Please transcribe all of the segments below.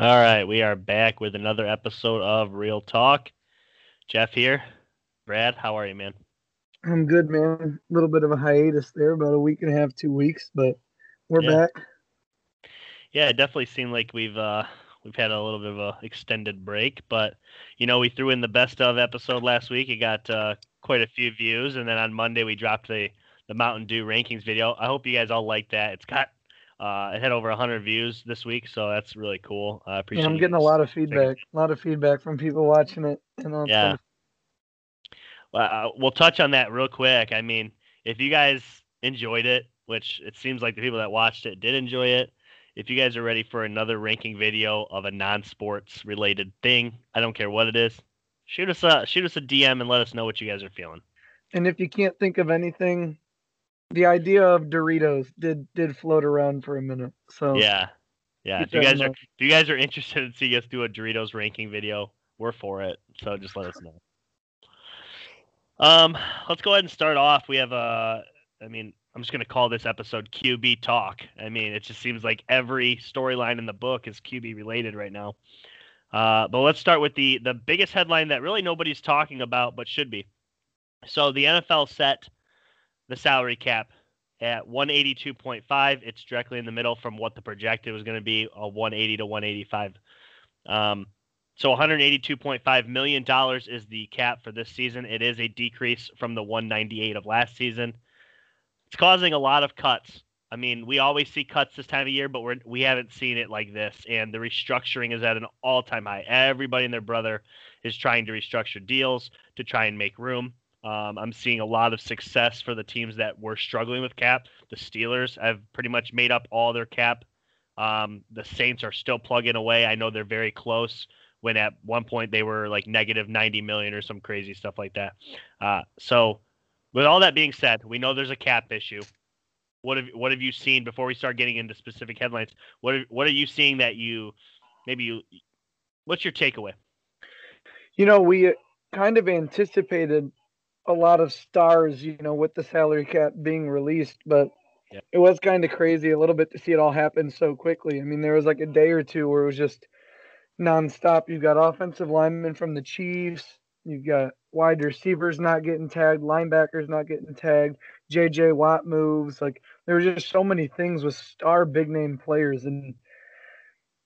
All right, we are back with another episode of Real Talk. Jeff here. Brad, how are you, man? I'm good, man. A little bit of a hiatus there, about a week and a half, two weeks, but we're Yeah. back. Yeah, it definitely seemed like we've uh we've had a little bit of a extended break, but you know, we threw in the best of episode last week. It got uh quite a few views, and then on Monday we dropped the the Mountain Dew rankings video. I hope you guys all like that. It's got uh it had over 100 views this week, so that's really cool. I appreciate it. Yeah, I'm getting a lot of feedback. A lot of feedback from people watching it. and it's Yeah. kinda- Uh, we'll touch on that real quick. I mean, if you guys enjoyed it, which it seems like the people that watched it did enjoy it, if you guys are ready for another ranking video of a non-sports related thing, I don't care what it is, shoot us a shoot us a DM and let us know what you guys are feeling. And if you can't think of anything, the idea of Doritos did did float around for a minute. So Yeah, yeah. If you guys are if you guys are interested in seeing us do a Doritos ranking video, we're for it. So just let us know. Um, let's go ahead and start off. We have a, I mean, I'm just gonna call this episode QB talk. I mean, it just seems like every storyline in the book is QB related right now. Uh, but let's start with the the biggest headline that really nobody's talking about, but should be. So the NFL set the salary cap at 182.5. It's directly in the middle from what the projected was going to be, a 180 to 185. Um, so 182.5 million dollars is the cap for this season. It is a decrease from the 198 of last season. It's causing a lot of cuts. I mean, we always see cuts this time of year, but we're we haven't seen it like this. And the restructuring is at an all-time high. Everybody and their brother is trying to restructure deals to try and make room. Um, I'm seeing a lot of success for the teams that were struggling with cap. The Steelers have pretty much made up all their cap. Um, the Saints are still plugging away. I know they're very close. When at one point they were like negative 90 million or some crazy stuff like that. Uh, so, with all that being said, we know there's a cap issue. What have what have you seen before we start getting into specific headlines? What are, what are you seeing that you maybe you? What's your takeaway? you know, we kind of anticipated a lot of stars, you know, with the salary cap being released, but Yep. it was kind of crazy a little bit to see it all happen so quickly. I mean, there was like a day or two where it was just nonstop. You've got offensive linemen from the Chiefs, you've got wide receivers not getting tagged, linebackers not getting tagged, JJ Watt moves. Like there were just so many things with star big name players and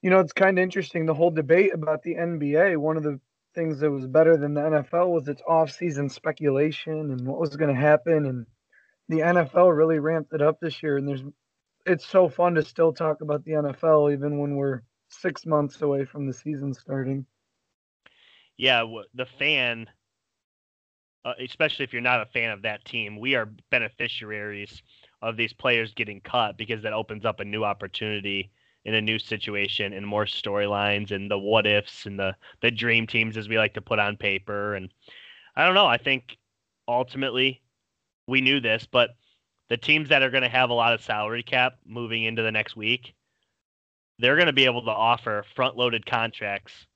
you know, it's kind of interesting the whole debate about the NBA. One of the things that was better than the NFL was its off-season speculation and what was going to happen and the NFL really ramped it up this year and there's it's so fun to still talk about the NFL even when we're 6 months away from the season starting. yeah, the fan, uh, especially if you're not a fan of that team, we are beneficiaries of these players getting cut because that opens up a new opportunity in a new situation and more storylines and the what ifs and the the dream teams as we like to put on paper and I don't know, I think ultimately we knew this, but the teams that are going to have a lot of salary cap moving into the next week, they're going to be able to offer front loaded contracts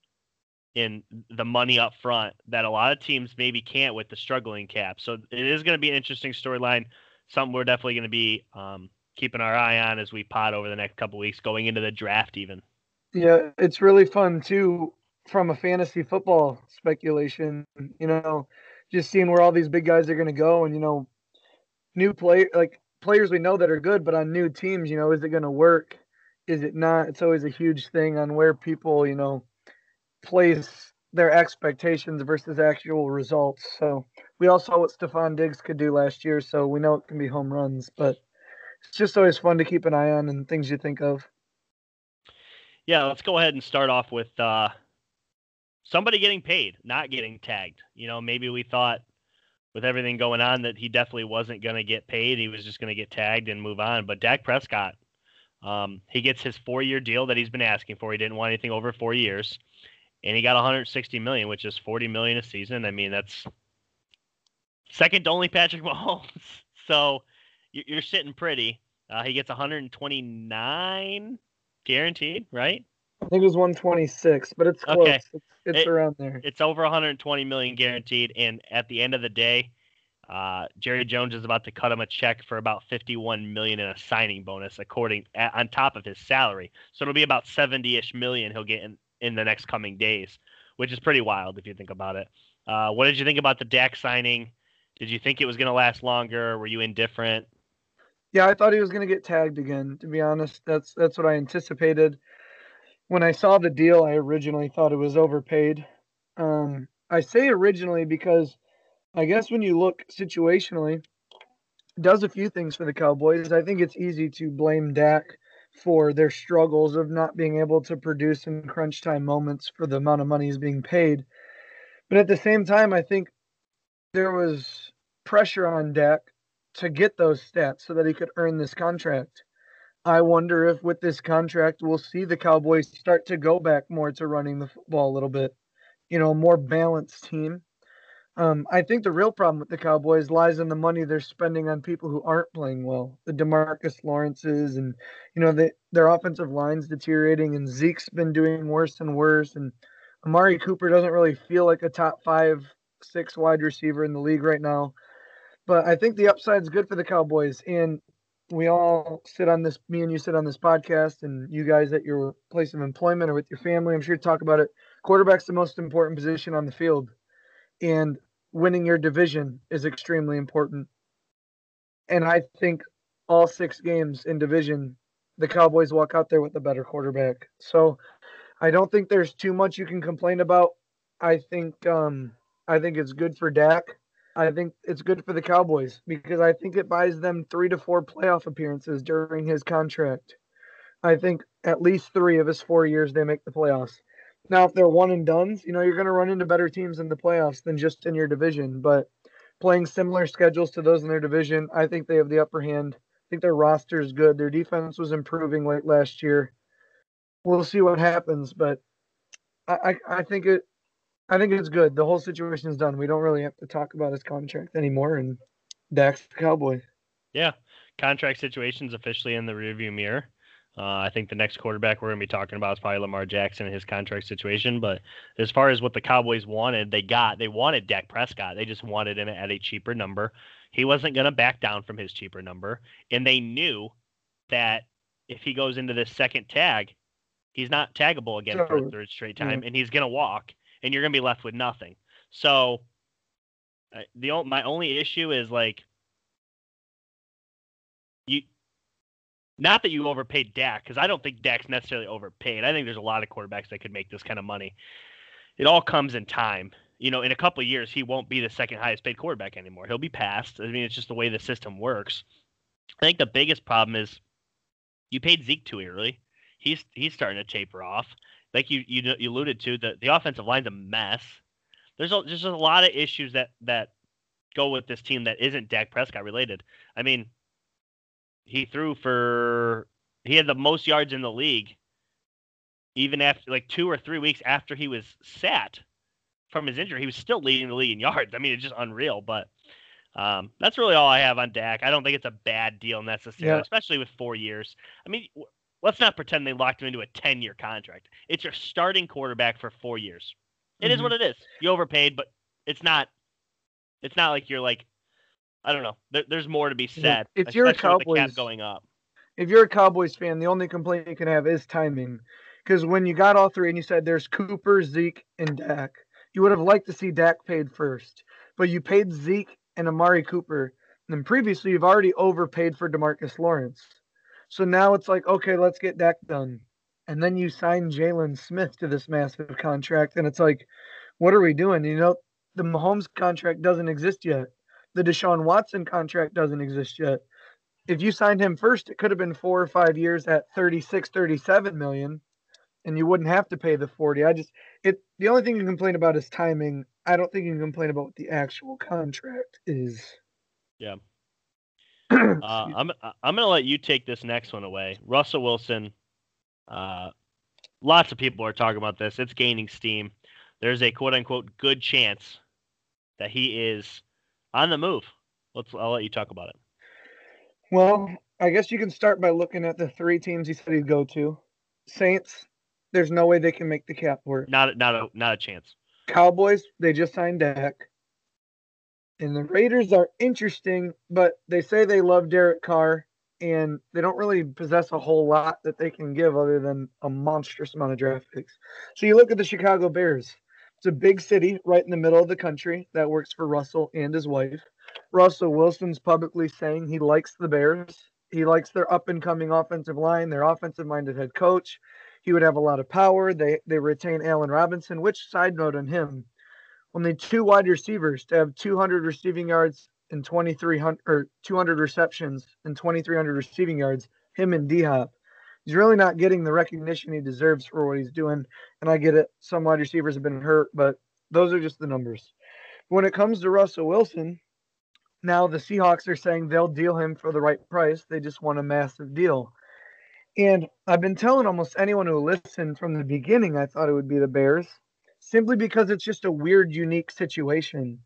in the money up front that a lot of teams maybe can't with the struggling cap. So it is going to be an interesting storyline. Something we're definitely going to be um, keeping our eye on as we pot over the next couple weeks, going into the draft even. Yeah, it's really fun too from a fantasy football speculation, you know, just seeing where all these big guys are going to go and you know new play like players we know that are good but on new teams, you know, is it going to work? Is it not? It's always a huge thing on where people, you know, place their expectations versus actual results. So we all saw what Stefon Diggs could do last year, so we know it can be home runs, but it's just always fun to keep an eye on and things you think of. Yeah, let's go ahead and start off with uh, somebody getting paid, not getting tagged. You know, maybe we thought with everything going on that he definitely wasn't going to get paid. He was just going to get tagged and move on. But Dak Prescott, um, he gets his four-year deal that he's been asking for. He didn't want anything over four years, and he got 160 million, which is 40 million a season. I mean, that's second to only Patrick Mahomes. So you're sitting pretty. Uh, he gets 129 guaranteed, right? I think it was 126, but it's close. Okay. It's, it's It- around there. It's over 120 million guaranteed, and at the end of the day, Uh, Jerry Jones is about to cut him a check for about 51 million in a signing bonus, according on top of his salary. So it'll be about 70ish million he'll get in, in the next coming days, which is pretty wild if you think about it. Uh, what did you think about the Dak signing? Did you think it was going to last longer? Were you indifferent? Yeah, I thought he was going to get tagged again. To be honest, that's that's what I anticipated. When I saw the deal, I originally thought it was overpaid. Um, I say originally because I guess when you look situationally, does a few things for the Cowboys. I think it's easy to blame Dak for their struggles of not being able to produce in crunch time moments for the amount of money he's being paid. But at the same time, I think there was pressure on Dak to get those stats so that he could earn this contract. I wonder if with this contract we'll see the Cowboys start to go back more to running the football a little bit. You know, a more balanced team. Um, I think the real problem with the Cowboys lies in the money they're spending on people who aren't playing well. The Demarcus Lawrences and you know the, their offensive line's deteriorating, and Zeke's been doing worse and worse, and Amari Cooper doesn't really feel like a top five, six wide receiver in the league right now. But I think the upside is good for the Cowboys, and we all sit on this. Me and you sit on this podcast, and you guys at your place of employment or with your family. I'm sure talk about it. Quarterback's the most important position on the field, and winning your division is extremely important. And I think all six games in division, the Cowboys walk out there with a better quarterback. So I don't think there's too much you can complain about. I think um, I think it's good for Dak. I think it's good for the Cowboys because I think it buys them three to four playoff appearances during his contract. I think at least three of his four years they make the playoffs. Now, if they're one and duns, you know, you're going to run into better teams in the playoffs than just in your division. But playing similar schedules to those in their division, I think they have the upper hand. I think their roster is good. Their defense was improving late last year. We'll see what happens, but I, I, I think it I think it's good. The whole situation is done. We don't really have to talk about his contract anymore and Dak's the cowboy. Yeah. Contract situation's officially in the rearview mirror. Uh, I think the next quarterback we're going to be talking about is probably Lamar Jackson and his contract situation. But as far as what the Cowboys wanted, they got. They wanted Dak Prescott. They just wanted him at a cheaper number. He wasn't going to back down from his cheaper number. And they knew that if he goes into this second tag, he's not taggable again for a third straight time, yeah. and he's going to walk, and you're going to be left with nothing. So uh, the my only issue is like you not that you overpaid Dak, because I don't think Dak's necessarily overpaid. I think there's a lot of quarterbacks that could make this kind of money. It all comes in time. You know, in a couple years, he won't be the second highest paid quarterback anymore. He'll be passed. I mean, it's just the way the system works. I think the biggest problem is you paid Zeke too early. He's he's starting to taper off. Like you you, you alluded to, the, the offensive line's a mess. There's a, there's a lot of issues that that go with this team that isn't Dak Prescott related. I mean, he threw for he had the most yards in the league even after like two or three weeks after he was sat from his injury he was still leading the league in yards i mean it's just unreal but um, that's really all i have on Dak. i don't think it's a bad deal necessarily yeah. especially with four years i mean let's not pretend they locked him into a 10 year contract it's your starting quarterback for four years It mm-hmm. is what it is you overpaid but it's not it's not like you're like I don't know. There, there's more to be said. If you're a Cowboys going up, if you're a Cowboys fan, the only complaint you can have is timing. Because when you got all three and you said there's Cooper, Zeke, and Dak, you would have liked to see Dak paid first, but you paid Zeke and Amari Cooper. And previously, you've already overpaid for Demarcus Lawrence. So now it's like, okay, let's get Dak done. And then you sign Jaylon Smith to this massive contract. And it's like, what are we doing? You know, the Mahomes contract doesn't exist yet the Deshaun Watson contract doesn't exist yet. If you signed him first, it could have been four or five years at 36, 37 million, and you wouldn't have to pay the 40. I just, it, the only thing you complain about is timing. I don't think you can complain about what the actual contract is. Yeah. uh, I'm, I'm going to let you take this next one away. Russell Wilson, uh, lots of people are talking about this. It's gaining steam. There's a quote unquote good chance that he is on the move. Let's. I'll let you talk about it. Well, I guess you can start by looking at the three teams he said he'd go to. Saints. There's no way they can make the cap work. Not not a not a chance. Cowboys. They just signed Dak. And the Raiders are interesting, but they say they love Derek Carr, and they don't really possess a whole lot that they can give other than a monstrous amount of draft picks. So you look at the Chicago Bears. It's a big city right in the middle of the country that works for Russell and his wife. Russell Wilson's publicly saying he likes the Bears. He likes their up and coming offensive line, their offensive minded head coach. He would have a lot of power. They they retain Allen Robinson, which side note on him, only two wide receivers to have 200 receiving yards and 2300 or 200 receptions and 2300 receiving yards. Him and D Hop. He's really not getting the recognition he deserves for what he's doing. And I get it. Some wide receivers have been hurt, but those are just the numbers. When it comes to Russell Wilson, now the Seahawks are saying they'll deal him for the right price. They just want a massive deal. And I've been telling almost anyone who listened from the beginning, I thought it would be the Bears simply because it's just a weird, unique situation.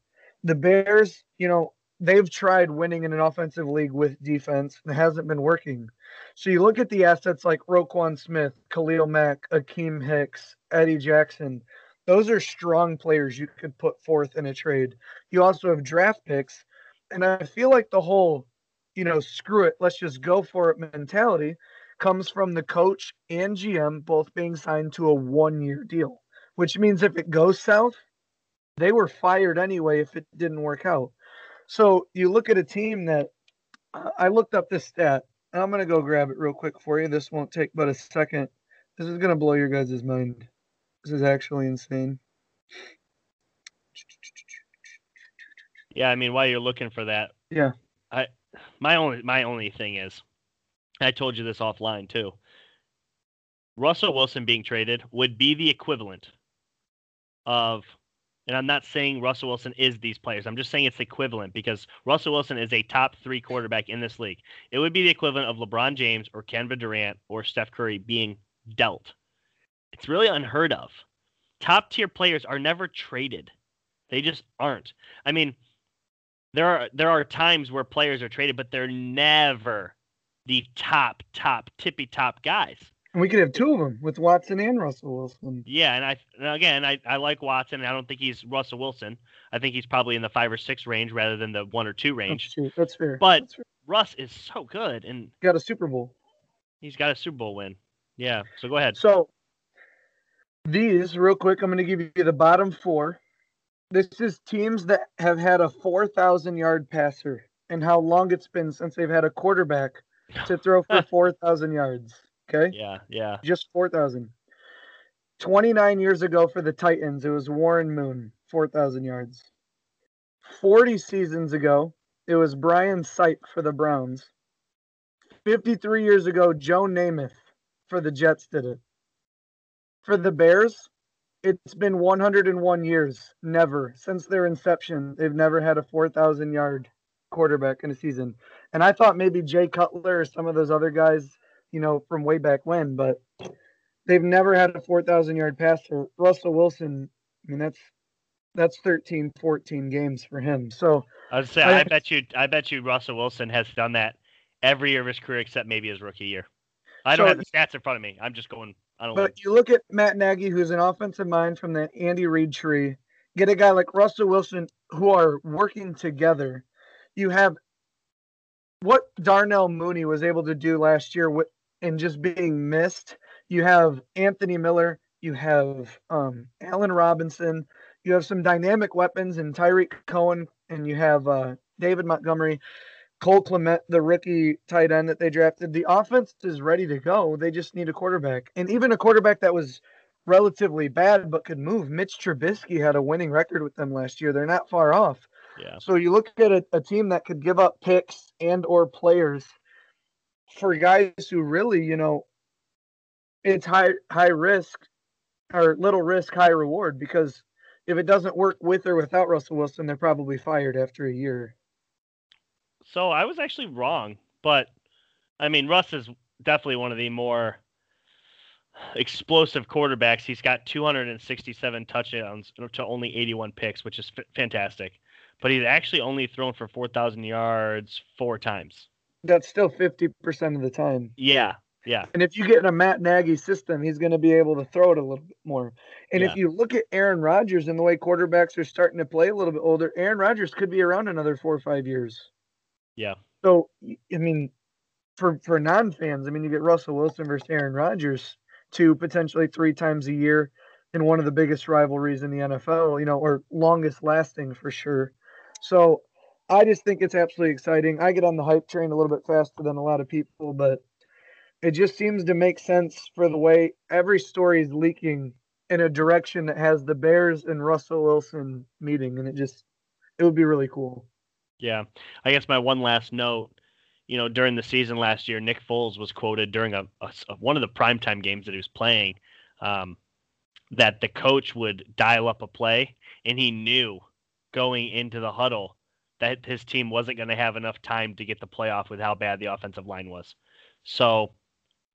The Bears, you know, they've tried winning in an offensive league with defense and it hasn't been working. So you look at the assets like Roquan Smith, Khalil Mack, Akiem Hicks, Eddie Jackson. Those are strong players you could put forth in a trade. You also have draft picks. And I feel like the whole, you know, screw it, let's just go for it mentality comes from the coach and GM both being signed to a one year deal which means if it goes south, they were fired anyway if it didn't work out. So you look at a team that I looked up this stat. And I'm going to go grab it real quick for you. This won't take but a second. This is going to blow your guys' mind. This is actually insane. Yeah, I mean, while you're looking for that, yeah, I my only my only thing is, I told you this offline too. Russell Wilson being traded would be the equivalent of, and I'm not saying Russell Wilson is these players. I'm just saying it's equivalent because Russell Wilson is a top three quarterback in this league. It would be the equivalent of LeBron James or Kevin Durant or Steph Curry being dealt. It's really unheard of. Top tier players are never traded. They just aren't. I mean, there are there are times where players are traded, but they're never the top, top, tippy top guys. And we could have two of them with Watson and Russell Wilson. Yeah, and I again I, I like Watson. I don't think he's Russell Wilson. I think he's probably in the five or six range rather than the one or two range. That's, That's fair. But That's fair. Russ is so good and got a Super Bowl. He's got a Super Bowl win. Yeah. So go ahead. So these real quick, I'm going to give you the bottom four. This is teams that have had a 4,000 yard passer and how long it's been since they've had a quarterback to throw for 4,000 yards. Okay. Yeah, yeah. Just 4,000. 29 years ago for the Titans, it was Warren Moon, 4,000 yards. 40 seasons ago, it was Brian Sipe for the Browns. 53 years ago, Joe Namath for the Jets did it. For the Bears, it's been 101 years. Never. Since their inception, they've never had a 4,000 yard quarterback in a season. And I thought maybe Jay Cutler or some of those other guys you know, from way back when, but they've never had a 4,000 yard passer. Russell Wilson, I mean, that's that's 13, 14 games for him. So I would say, I, I bet you, I bet you, Russell Wilson has done that every year of his career except maybe his rookie year. I don't so, have the stats in front of me. I'm just going. I don't. But you look at Matt Nagy, who's an offensive mind from the Andy Reid tree. Get a guy like Russell Wilson, who are working together. You have what Darnell Mooney was able to do last year with and just being missed. You have Anthony Miller, you have um, Allen Robinson, you have some dynamic weapons in Tarik Cohen, and you have uh, David Montgomery, Cole Clement, the rookie tight end that they drafted. The offense is ready to go. They just need a quarterback, and even a quarterback that was relatively bad but could move. Mitch Trubisky had a winning record with them last year. They're not far off. Yeah. So you look at a, a team that could give up picks and or players for guys who really, you know, it's high high risk or little risk, high reward because if it doesn't work with or without Russell Wilson, they're probably fired after a year. So I was actually wrong, but I mean Russ is definitely one of the more explosive quarterbacks. He's got 267 touchdowns to only 81 picks, which is f- fantastic. But he's actually only thrown for 4,000 yards four times that's still 50% of the time. Yeah. Yeah. And if you get in a Matt Nagy system, he's going to be able to throw it a little bit more. And Yeah. if you look at Aaron Rodgers and the way quarterbacks are starting to play a little bit older, Aaron Rodgers could be around another four or five years. Yeah. So I mean, for for non fans, I mean, you get Russell Wilson versus Aaron Rodgers two potentially three times a year in one of the biggest rivalries in the NFL, you know, or longest lasting for sure. So I just think it's absolutely exciting. I get on the hype train a little bit faster than a lot of people, but it just seems to make sense for the way every story is leaking in a direction that has the Bears and Russell Wilson meeting, and it just it would be really cool. Yeah. I guess my one last note, you know, during the season last year, Nick Foles was quoted during a, a one of the primetime games that he was playing um, that the coach would dial up a play, and he knew going into the huddle that his team wasn't going to have enough time to get the playoff with how bad the offensive line was. So,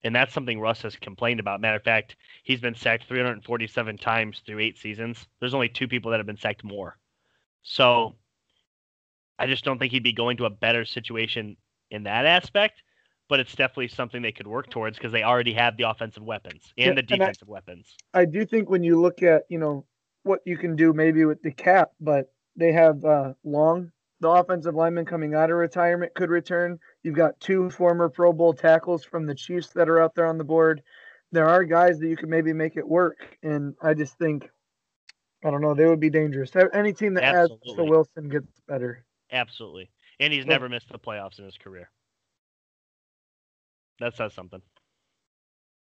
and that's something Russ has complained about. Matter of fact, he's been sacked 347 times through eight seasons. There's only two people that have been sacked more. So, I just don't think he'd be going to a better situation in that aspect. But it's definitely something they could work towards because they already have the offensive weapons and Yeah, the and I- defensive weapons. I do think when you look at, you know, what you can do maybe with the cap, but they have uh, Long, the offensive lineman coming out of retirement, could return. You've got two former Pro Bowl tackles from the Chiefs that are out there on the board. There are guys that you could maybe make it work, and I just think, I don't know, they would be dangerous. Any team that has Absolutely. Russell Wilson gets better. Absolutely. And he's never missed the playoffs in his career. That says something.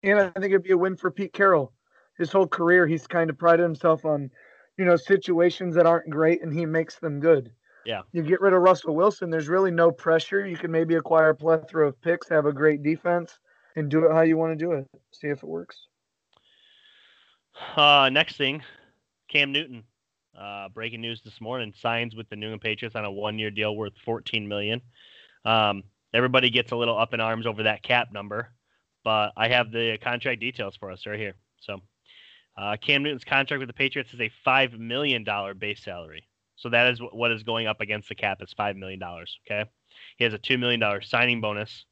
And I think it'd be a win for Pete Carroll. His whole career, he's kind of prided himself on, you know, situations that aren't great, and he makes them good. Yeah. You get rid of Russell Wilson, there's really no pressure. You can maybe acquire a plethora of picks, have a great defense, and do it how you want to do it. See if it works. Uh, next thing, Cam Newton. Uh, breaking news this morning: signs with the New England Patriots on a one-year deal worth 14 million. Um, everybody gets a little up in arms over that cap number, but I have the contract details for us right here. So, uh, Cam Newton's contract with the Patriots is a five million dollar base salary. So that is what is going up against the cap is five million dollars. Okay, he has a two million dollar signing bonus,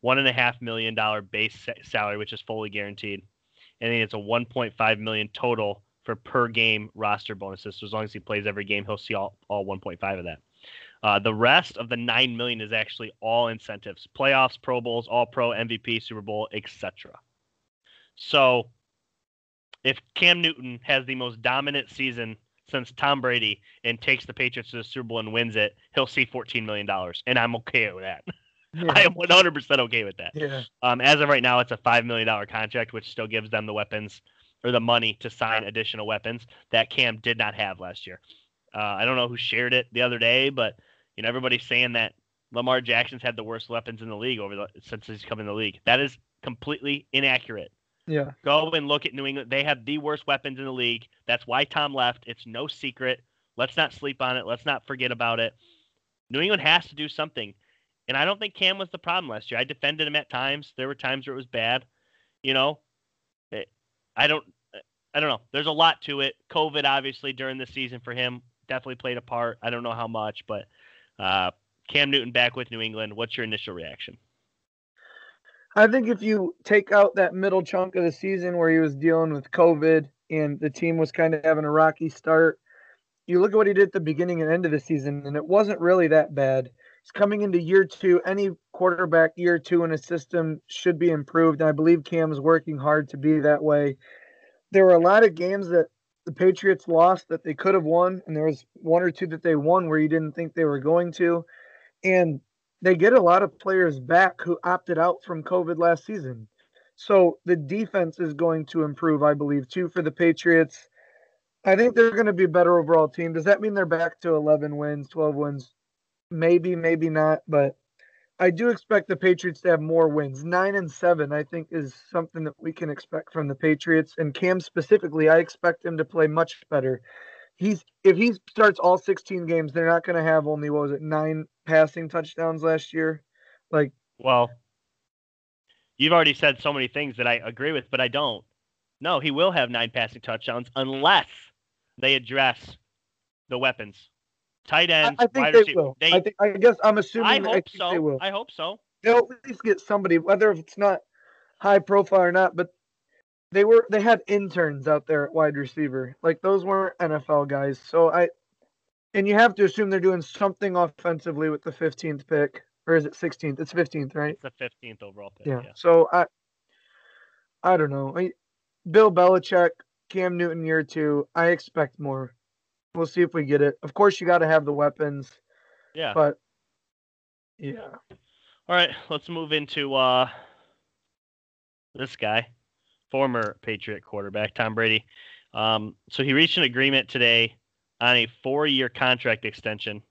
one and a half million dollar base salary, which is fully guaranteed and then it's a 1.5 million total for per game roster bonuses. So as long as he plays every game, he'll see all, all 1.5 of that. Uh, the rest of the nine million is actually all incentives: playoffs, Pro Bowls, All Pro, MVP, Super Bowl, etc. So, if Cam Newton has the most dominant season since Tom Brady and takes the Patriots to the Super Bowl and wins it, he'll see 14 million dollars, and I'm okay with that. I am 100% okay with that. yeah. Um, as of right now, it's a five million dollar contract, which still gives them the weapons or the money to sign additional weapons that Cam did not have last year. Uh, I don't know who shared it the other day, but you know everybody's saying that Lamar Jackson's had the worst weapons in the league over the since he's come in the league. That is completely inaccurate. Yeah. Go and look at New England. They have the worst weapons in the league. That's why Tom left. It's no secret. Let's not sleep on it. Let's not forget about it. New England has to do something. And I don't think Cam was the problem last year. I defended him at times. There were times where it was bad. You know, It- I don't I don't know. There's a lot to it. COVID obviously during the season for him definitely played a part. I don't know how much, but uh, Cam Newton back with New England. What's your initial reaction? I think if you take out that middle chunk of the season where he was dealing with COVID and the team was kind of having a rocky start, you look at what he did at the beginning and end of the season, and it wasn't really that bad. He's coming into year two. Any quarterback year two in a system should be improved, and I believe Cam's working hard to be that way. There were a lot of games that the Patriots lost that they could have won, and there was one or two that they won where you didn't think they were going to. And they get a lot of players back who opted out from COVID last season. So the defense is going to improve, I believe, too, for the Patriots. I think they're going to be a better overall team. Does that mean they're back to 11 wins, 12 wins? Maybe, maybe not. But I do expect the Patriots to have more wins. Nine and seven, I think, is something that we can expect from the Patriots. And Cam specifically, I expect him to play much better. He's if he starts all 16 games, they're not going to have only what was it nine passing touchdowns last year. Like Well, you've already said so many things that I agree with, but I don't. No, he will have nine passing touchdowns unless they address the weapons. Tight I, ends, I think wide they receiver. will. They, I think I guess I'm assuming I hope think so. they will. I hope so. They'll at least get somebody, whether it's not high profile or not, but they were they had interns out there at wide receiver. Like those weren't NFL guys. So I and you have to assume they're doing something offensively with the 15th pick, or is it 16th? It's 15th, right? It's the 15th overall pick. Yeah. Yeah. So I, I don't know. I, Bill Belichick, Cam Newton, year two. I expect more. We'll see if we get it. Of course, you got to have the weapons, Yeah. but yeah, All right, let's move into uh this guy, former Patriot quarterback Tom Brady. Um, so he reached an agreement today on a four-year contract extension.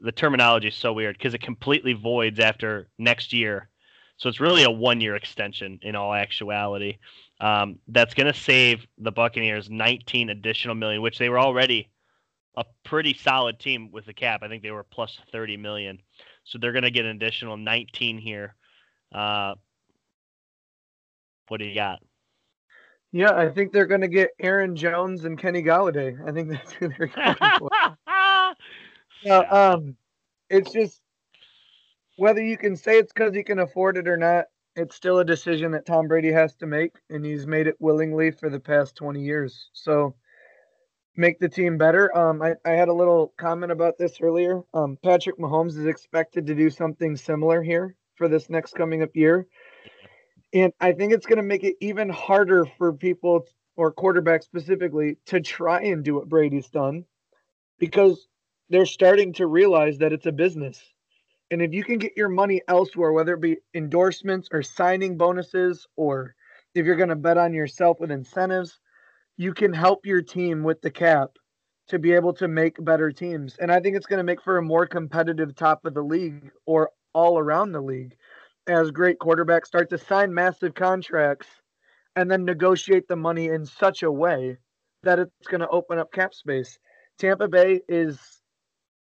The terminology is so weird because it completely voids after next year. So it's really a one-year extension in all actuality. Um, that's going to save the Buccaneers 19 additional million, which they were already a pretty solid team with the cap. I think they were plus 30 million. So they're going to get an additional 19 here. Uh, what do you got? yeah. I think they're going to get Aaron Jones and Kenny Golladay. I think that's who they're going for. Yeah, um, it's just whether you can say it's because he can afford it or not. It's still a decision that Tom Brady has to make, and he's made it willingly for the past 20 years. So make the team better. Um, I, I had a little comment about this earlier. Um, Patrick Mahomes is expected to do something similar here for this next coming up year. And I think it's going to make it even harder for people or quarterbacks specifically to try and do what Brady's done because they're starting to realize that it's a business. And if you can get your money elsewhere, whether it be endorsements or signing bonuses, or if you're going to bet on yourself with incentives, you can help your team with the cap to be able to make better teams. And I think it's going to make for a more competitive top of the league or all around the league as great quarterbacks start to sign massive contracts and then negotiate the money in such a way that it's going to open up cap space. Tampa Bay is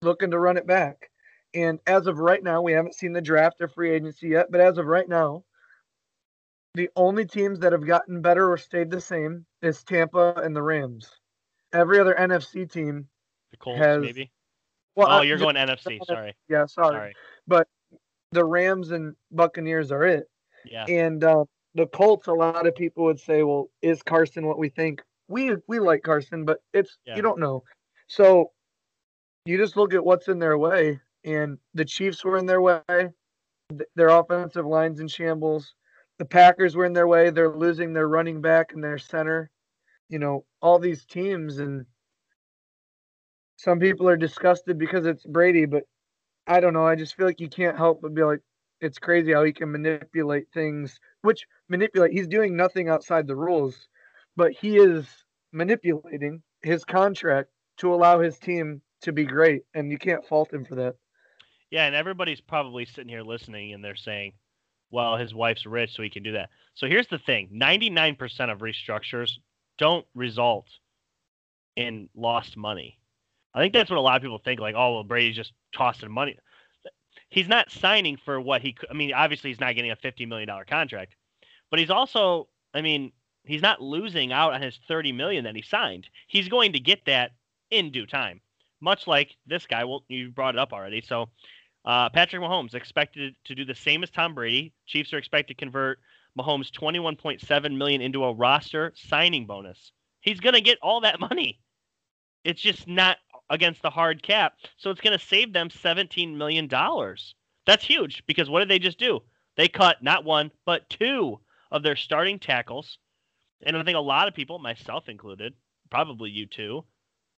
looking to run it back. And as of right now, we haven't seen the draft or free agency yet, but as of right now, the only teams that have gotten better or stayed the same is Tampa and the Rams. Every other NFC team, The Colts, has- maybe. well, oh, you're going NFC. Sorry. yeah, sorry, Sorry. but the Rams and Buccaneers are it. Yeah. And uh, the Colts, a lot of people would say, "Well, is Carson what we think?" We we like Carson, but it's Yeah. you don't know. So you just look at what's in their way, and the Chiefs were in their way. Their offensive lines in shambles. The Packers were in their way. They're losing their running back and their center. You know all these teams, and some people are disgusted because it's Brady, but I don't know. I just feel like you can't help but be like, it's crazy how he can manipulate things, which manipulate, he's doing nothing outside the rules, but he is manipulating his contract to allow his team to be great. And you can't fault him for that. Yeah, and everybody's probably sitting here listening and they're saying, well, his wife's rich, so he can do that. So here's the thing 99% of restructures don't result in lost money. I think that's what a lot of people think like, oh, well, Brady's just tossing money. He's not signing for what he. I mean, obviously, he's not getting a $50 million contract, but he's also, I mean, he's not losing out on his 30 million that he signed. He's going to get that in due time, much like this guy. Well, you brought it up already. So, uh, Patrick Mahomes expected to do the same as Tom Brady. Chiefs are expected to convert Mahomes 21.7 million into a roster signing bonus. He's going to get all that money. It's just not against the hard cap. So it's going to save them 17 million dollars. That's huge because what did they just do? They cut not one, but two of their starting tackles. And I think a lot of people, myself included, probably you too,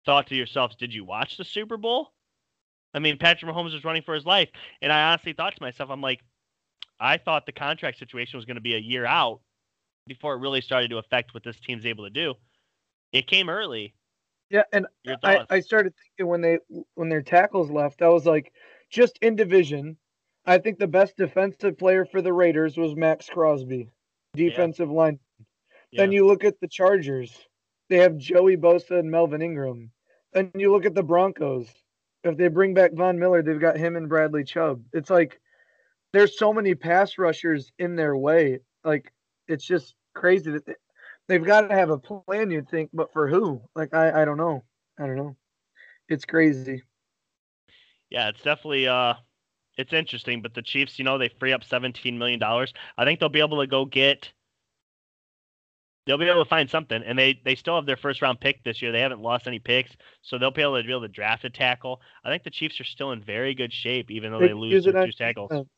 thought to yourselves, did you watch the Super Bowl? I mean, Patrick Mahomes was running for his life. And I honestly thought to myself, I'm like, I thought the contract situation was going to be a year out before it really started to affect what this team's able to do. It came early. Yeah. And I. I started thinking when they, when their tackles left, I was like, just in division, I think the best defensive player for the Raiders was Maxx Crosby, defensive line. Then Yeah. you look at the Chargers. They have Joey Bosa and Melvin Ingram. Then you look at the Broncos. If they bring back Von Miller, they've got him and Bradley Chubb. It's like there's so many pass rushers in their way. Like it's just crazy that they, they've got to have a plan. You'd think, but for who? Like I, I don't know. I don't know. It's crazy. yeah, it's definitely uh it's interesting, but the Chiefs, you know, they free up seventeen million dollars. I think they'll be able to go get. They'll be able to find something, and they they still have their first round pick this year. They haven't lost any picks, so they'll be able to be able to draft a tackle. I think the Chiefs are still in very good shape, even though they, They lose their two tackles. defense.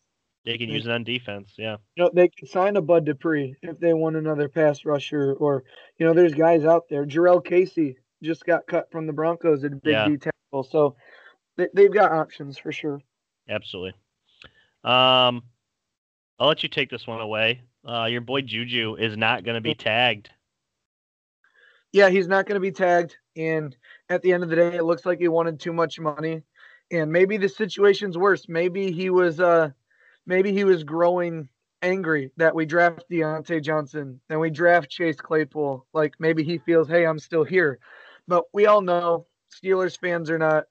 They can use it on defense. Yeah. You know, they can sign a Bud Dupree if they want another pass rusher, or you know, there's guys out there. Jurrell Casey just got cut from the Broncos at big Yeah. D tackle, so they, they've got options for sure. Absolutely. Um, I'll let you take this one away. Uh, your boy Juju is not going to be tagged. Yeah, he's not going to be tagged, and at the end of the day, it looks like he wanted too much money, and maybe the situation's worse. Maybe he was, uh, maybe he was growing angry that we draft Diontae Johnson and we draft Chase Claypool. Like maybe he feels, hey, I'm still here, but we all know Steelers fans are not.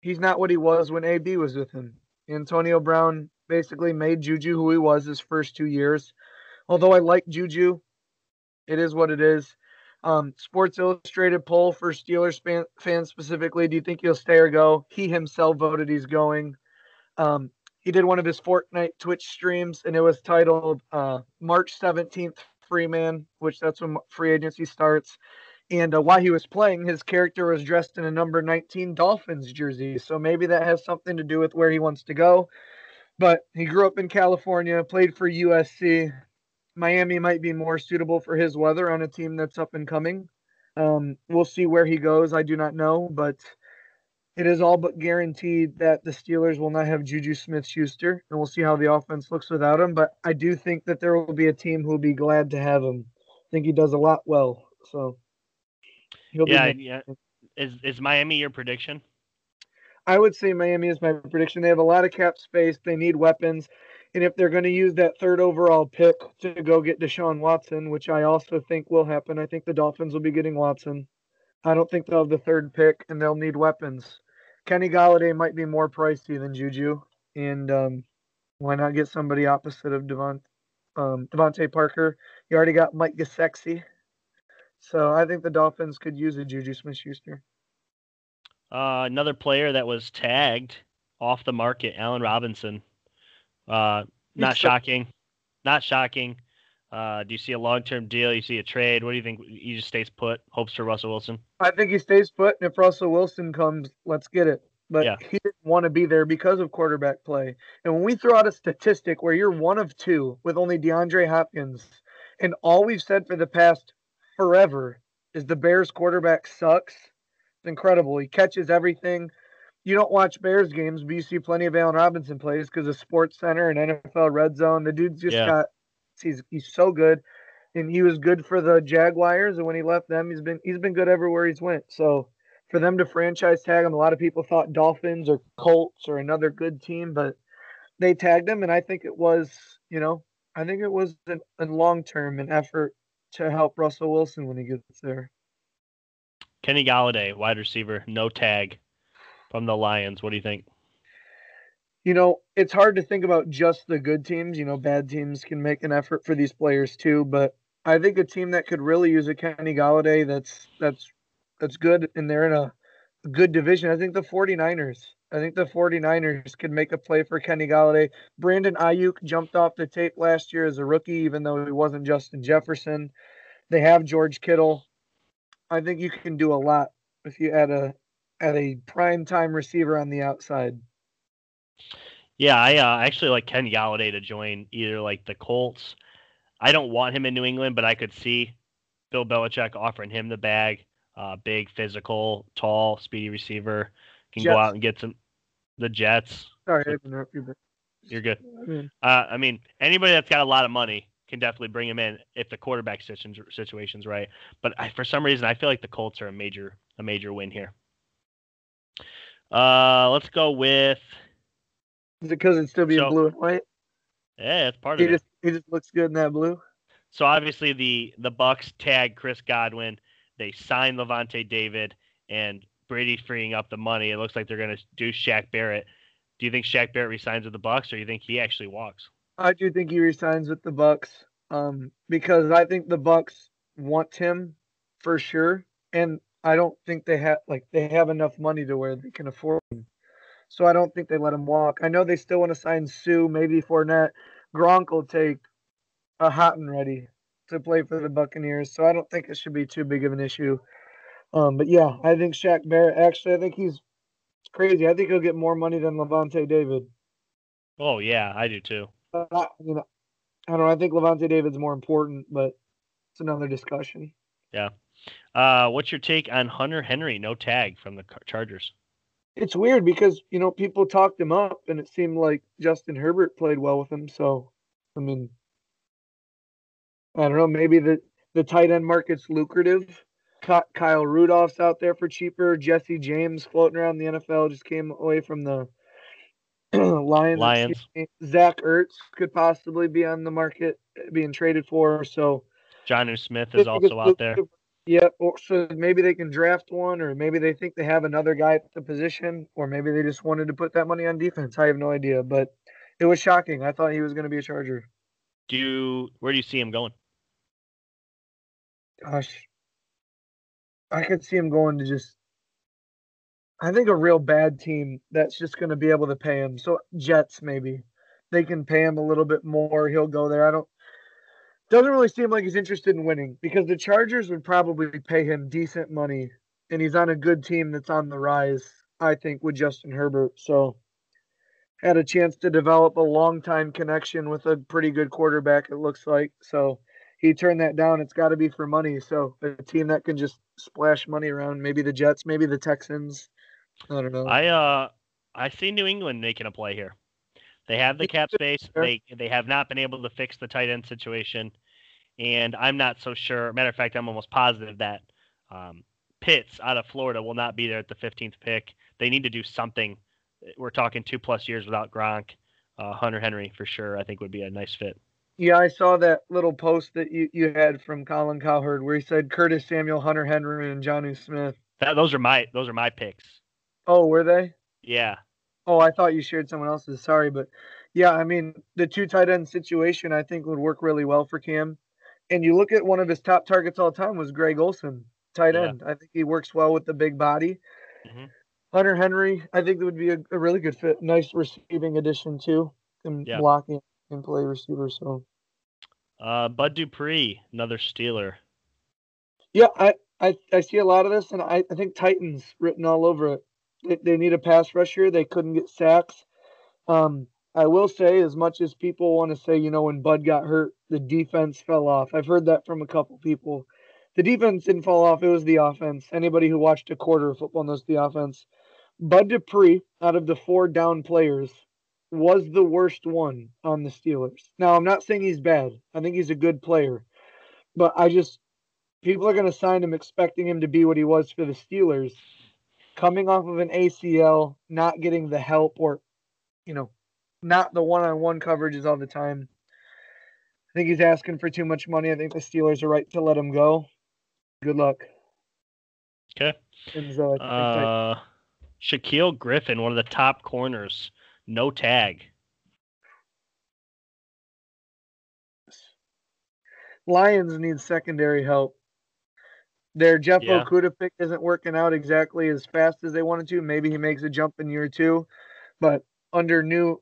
He's not what he was when AB was with him. Antonio Brown basically made Juju who he was his first two years. Although I like Juju, it is what it is. Um, Sports Illustrated poll for Steelers fan, fans specifically. Do you think he'll stay or go? He himself voted he's going. Um, he did one of his Fortnite Twitch streams, and it was titled uh, March 17th Freeman, which that's when free agency starts. And uh, while he was playing, his character was dressed in a number 19 Dolphins jersey. So maybe that has something to do with where he wants to go. But he grew up in California, played for USC. Miami might be more suitable for his weather on a team that's up and coming. Um, we'll see where he goes. I do not know, but it is all but guaranteed that the Steelers will not have Juju Smith Schuster, and we'll see how the offense looks without him. But I do think that there will be a team who will be glad to have him. I think he does a lot well. So he'll Yeah, be. yeah. Is is Miami your prediction? I would say Miami is my prediction. They have a lot of cap space. They need weapons. And if they're going to use that third overall pick to go get Deshaun Watson, which I also think will happen, I think the Dolphins will be getting Watson. I don't think they'll have the third pick, and they'll need weapons. Kenny Golladay might be more pricey than Juju, and um, why not get somebody opposite of Devon, um, DeVante Parker? You already got Mike Gesicki, so I think the Dolphins could use a Juju Smith-Schuster. Uh, another player that was tagged off the market, Allen Robinson. Uh, not shocking. Not shocking. Uh, do you see a long-term deal? You see a trade? What do you think? He just stays put. Hopes for Russell Wilson. I think he stays put, and if Russell Wilson comes, let's get it. But Yeah. he didn't want to be there because of quarterback play. And when we throw out a statistic where you're one of two with only DeAndre Hopkins, and all we've said for the past forever is the Bears quarterback sucks, it's incredible. He catches everything. You don't watch Bears games, but you see plenty of Allen Robinson plays because of Sports Center and NFL Red Zone. The dude's just Yeah. got he's he's so good. And he was good for the Jaguars, and when he left them, he's been he's been good everywhere he's went. So for them to franchise tag him, a lot of people thought Dolphins or Colts or another good team, but they tagged him, and I think it was, you know, I think it was in, in long term an effort to help Russell Wilson when he gets there. Kenny Golladay, wide receiver, no tag from the Lions. What do you think? You know, it's hard to think about just the good teams. You know, bad teams can make an effort for these players too, but I think a team that could really use a Kenny Golladay that's that's that's good and they're in a, good division. I think the 49ers. I think the 49ers could make a play for Kenny Golladay. Brandon Aiyuk jumped off the tape last year as a rookie, even though he wasn't Justin Jefferson. They have George Kittle. I think you can do a lot if you add a add a prime time receiver on the outside. Yeah, I uh, actually like Kenny Golladay to join either like the Colts. I don't want him in New England, but I could see Bill Belichick offering him the bag. Uh, big, physical, tall, speedy receiver can go out and get some. The Jets. Sorry, I interrupted you, but You're good. I mean, Uh, I mean, anybody that's got a lot of money can definitely bring him in if the quarterback situation situation's right. But I, for some reason, I feel like the Colts are a major a major win here. Uh, let's go with is it because it's still being So- blue and white? yeah, that's part He of it. he just looks good in that blue. So obviously the the Bucks tag Chris Godwin. They sign Lavonte David and Brady freeing up the money. It looks like they're going to do Shaq Barrett. Do you think Shaq Barrett resigns with the Bucks, or do you think he actually walks? I do think he resigns with the Bucks, um, because I think the Bucks want him for sure, and I don't think they have like they have enough money to where they can afford him. So I don't think they let him walk. I know they still want to sign Suh, maybe Fournette. Gronk will take a hot and ready to play for the Buccaneers. So I don't think it should be too big of an issue. Um, but yeah, I think Shaq Barrett. Actually, I think he's crazy. I think he'll get more money than Lavonte David. Oh yeah, I do too. Uh, you know, I don't know. I think Lavonte David's more important, but it's another discussion. Yeah. Uh, what's your take on Hunter Henry? No tag from the Chargers. It's weird because you know people talked him up, and it seemed like Justin Herbert played well with him. So, I mean, I don't know. Maybe the the tight end market's lucrative. Kyle Rudolph's out there for cheaper. Jesse James floating around the NFL just came away from the Lions. Lions. Zach Ertz could possibly be on the market being traded for. So Jonnu Smith is also out there. Yeah, or so maybe they can draft one, or maybe they think they have another guy at the position, or maybe they just wanted to put that money on defense. I have no idea, but it was shocking. I thought he was going to be a Charger. Do you? Where do you see him going? Gosh, I could see him going to just. I think a real bad team that's just going to be able to pay him. So Jets maybe they can pay him a little bit more. He'll go there. I don't doesn't really seem like he's interested in winning because the Chargers would probably pay him decent money, and he's on a good team that's on the rise. I think with Justin Herbert, so had a chance to develop a long time connection with a pretty good quarterback. It looks like so he turned that down. It's got to be for money. So a team that can just splash money around, maybe the Jets, maybe the Texans. I don't know. I uh I see New England making a play here. They have the cap space. They they have not been able to fix the tight end situation, and I'm not so sure. Matter of fact, I'm almost positive that um, Pitts out of Florida will not be there at the 15th pick. They need to do something. We're talking two plus years without Gronk. Uh, Hunter Henry for sure. I think would be a nice fit. Yeah, I saw that little post that you, you had from Colin Cowherd where he said Curtis Samuel, Hunter Henry, and Jonnu Smith. That, those are my those are my picks. Oh, were they? Yeah. Oh, I thought you shared someone else's. Sorry, but yeah, I mean the two tight end situation I think would work really well for Cam. And you look at one of his top targets all the time was Greg Olsen, tight yeah. end. I think he works well with the big body. Mm-hmm. Hunter Henry, I think that would be a, a, really good fit. Nice receiving addition too, and yeah. blocking and play receiver. So, uh, Bud Dupree, another Steeler. Yeah, I, I, I see a lot of this, and I, I think Titans written all over it. They, they need a pass rusher. They couldn't get sacks. Um, I will say, as much as people want to say, you know, when Bud got hurt, the defense fell off. I've heard that from a couple people. The defense didn't fall off; it was the offense. Anybody who watched a quarter of football knows the offense. Bud Dupree, out of the four down players, was the worst one on the Steelers. Now, I'm not saying he's bad. I think he's a good player, but I just people are going to sign him expecting him to be what he was for the Steelers coming off of an ACL, not getting the help or, you know, not the one on one coverages all the time. I think he's asking for too much money. I think the Steelers are right to let him go. Good luck. Okay. uh, Shaquill Griffin, one of the top corners, no tag. Lions need secondary help. Their Jeff yeah. Okudah pick isn't working out exactly as fast as they wanted to. Maybe he makes a jump in year two, but under new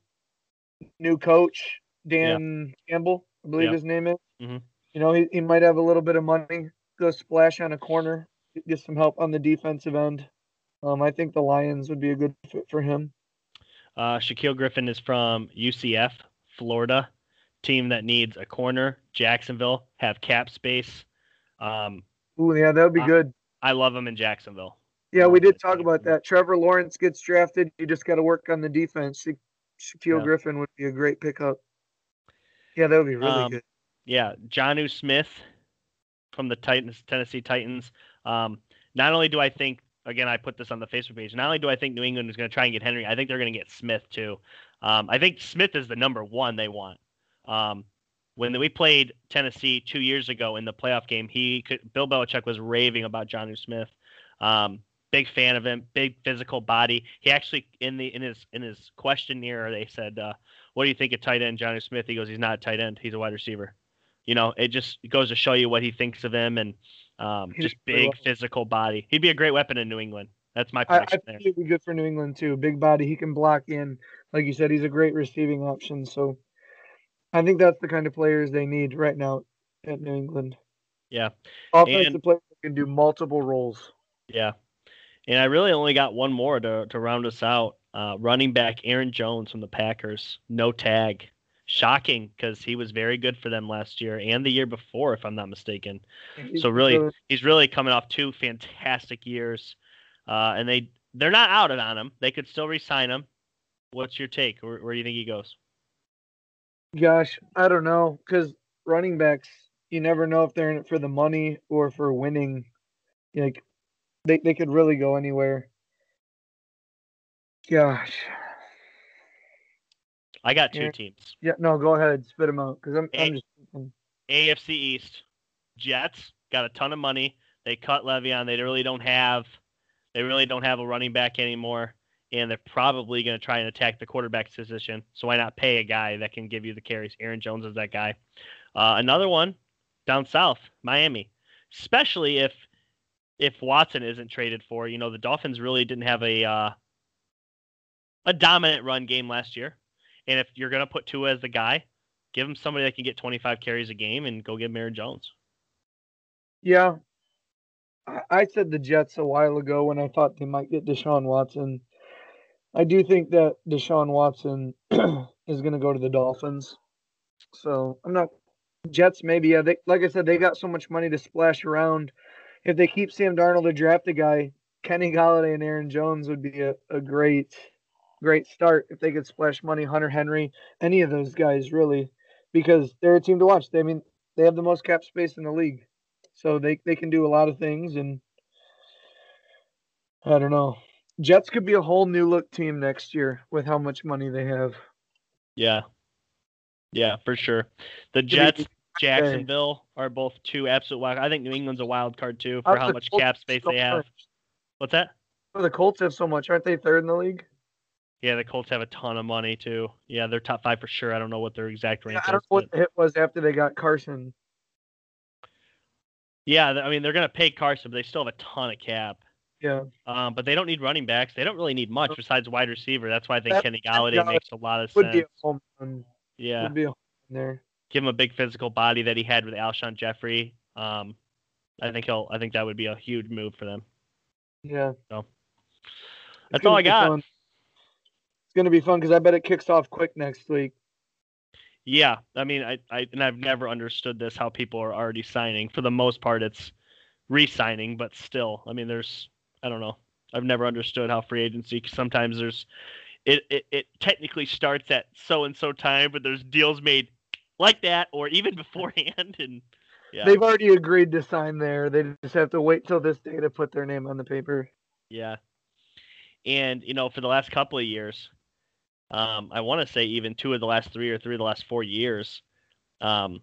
new coach Dan yeah. Campbell, I believe yeah. his name is. Mm-hmm. You know, he, he might have a little bit of money, go splash on a corner, get some help on the defensive end. Um, I think the Lions would be a good fit for him. Uh, Shaquill Griffin is from UCF, Florida, team that needs a corner. Jacksonville have cap space. Um, Ooh, yeah, that would be good. I love him in Jacksonville. Yeah, we did talk about that. Trevor Lawrence gets drafted. You just got to work on the defense. Sha- Shaquill yeah. Griffin would be a great pickup. Yeah, that would be really um, good. Yeah, Jonnu Smith from the Titans, Tennessee Titans. Um, not only do I think, again, I put this on the Facebook page. Not only do I think New England is going to try and get Henry, I think they're going to get Smith too. Um, I think Smith is the number one they want. Um, when we played Tennessee two years ago in the playoff game, he could, Bill Belichick was raving about Jonnu Smith. Um, big fan of him, big physical body. He actually in the in his in his questionnaire they said, uh, "What do you think of tight end Jonnu Smith?" He goes, "He's not a tight end. He's a wide receiver." You know, it just goes to show you what he thinks of him and um, just big physical body. He'd be a great weapon in New England. That's my I, I think he'd be good for New England too. Big body, he can block in. Like you said, he's a great receiving option. So I think that's the kind of players they need right now at New England. Yeah. Offensive And- players can do multiple roles. Yeah. And I really only got one more to, to round us out. Uh, running back Aaron Jones from the Packers, no tag. Shocking because he was very good for them last year and the year before, if I'm not mistaken. He's So really, he's really coming off two fantastic years, uh, and they they're not out on him. They could still re-sign him. What's your take? Where, where do you think he goes? Gosh, I don't know because running backs, you never know if they're in it for the money or for winning. Like they they could really go anywhere. Gosh, I got two Yeah. teams: yeah, no, go ahead, spit them out because I'm Hey. I'm just thinking, AFC East. Jets got a ton of money. They cut Le'Veon. They really don't have. They really don't have a running back anymore, and they're probably going to try and attack the quarterback position. So why not pay a guy that can give you the carries? Aaron Jones is that guy. Uh, another one down south, Miami, especially if if Watson isn't traded for. You know, the Dolphins really didn't have a uh, a dominant run game last year, and if you're going to put Tua as the guy, give him somebody that can get 25 carries a game and go get Aaron Jones. yeah. I said the Jets a while ago when I thought they might get Deshaun Watson. I do think that Deshaun Watson is going to go to the Dolphins. So I'm not Jets. Maybe yeah. They like I said, they got so much money to splash around. If they keep Sam Darnold to draft a guy, Kenny Golladay and Aaron Jones would be a, a great, great start if they could splash money. Hunter Henry, any of those guys really, because they're a team to watch. They, I mean, they have the most cap space in the league, so they they can do a lot of things. And I don't know. Jets could be a whole new look team next year with how much money they have. Yeah. Yeah, for sure. The Jets, Jacksonville are both two absolute wild. I think New England's a wild card too for How's how much Colts cap space so they have. much? What's that? Oh, the Colts have so much, aren't they? Third in the league. Yeah, the Colts have a ton of money too. Yeah, they're top five for sure. I don't know what their exact rank Yeah, I don't know what the hit was after they got Carson. Yeah, I mean they're gonna pay Carson, but they still have a ton of cap. Yeah, Um, but they don't need running backs. They don't really need much besides wide receiver. That's why I think That- Kenny Golladay makes a lot of would be a sense. home run. Yeah, Would be a home run there. give him a big physical body that he had with Alshon Jeffery. Um, I think he'll. I think that would be a huge move for them. Yeah. So, that's all I got. fun. It's gonna be fun because I bet it kicks off quick next week. Yeah, I mean, I, I and I've never understood this how people are already signing. For the most part, it's re-signing, but still, I mean, there's I don't know. I've never understood how free agency sometimes there's it, it it technically starts at so and so time, but there's deals made like that or even beforehand, and yeah, They've already agreed to sign there. They just have to wait till this day to put their name on the paper. yeah. And you know, for the last couple of years, um, I want to say even two of the last three or three of the last four years, um,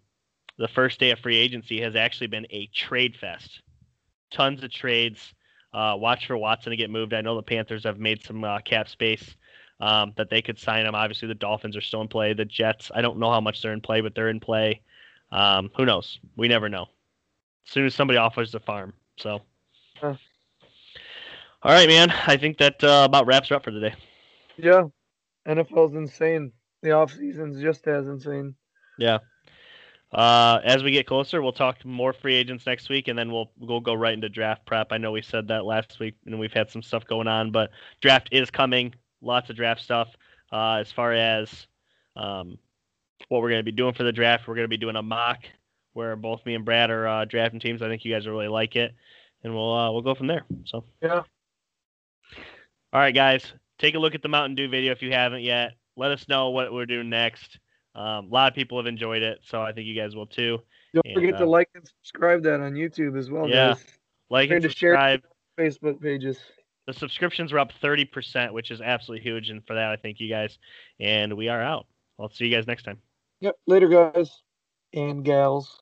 the first day of free agency has actually been a trade fest. Tons of trades. Uh, watch for Watson to get moved. I know the Panthers have made some uh, cap space um, that they could sign him. Obviously, the Dolphins are still in play. The Jets, I don't know how much they're in play, but they're in play. Um, who knows? We never know. As soon as somebody offers the farm. So, Huh. all right, man. I think that uh, about wraps her up for today. Yeah. NFL's insane. The off season's just as insane. Yeah. Uh, as we get closer, we'll talk more free agents next week, and then we'll we'll go right into draft prep. I know we said that last week, and we've had some stuff going on, but draft is coming. Lots of draft stuff. Uh, as far as um, what we're going to be doing for the draft, we're going to be doing a mock where both me and Brad are uh, drafting teams. I think you guys will really like it, and we'll uh, we'll go from there. So. Yeah. All right, guys, take a look at the Mountain Dew video if you haven't yet. Let us know what we're doing next. Um, a lot of people have enjoyed it, so I think you guys will too. Don't And, forget uh, to like and subscribe that on YouTube as well, Yeah. guys. Like and to share subscribe. Facebook pages. The subscriptions are up 30%, which is absolutely huge. And for that, I thank you guys. And we are out. I'll see you guys next time. Yep. Later, guys and gals.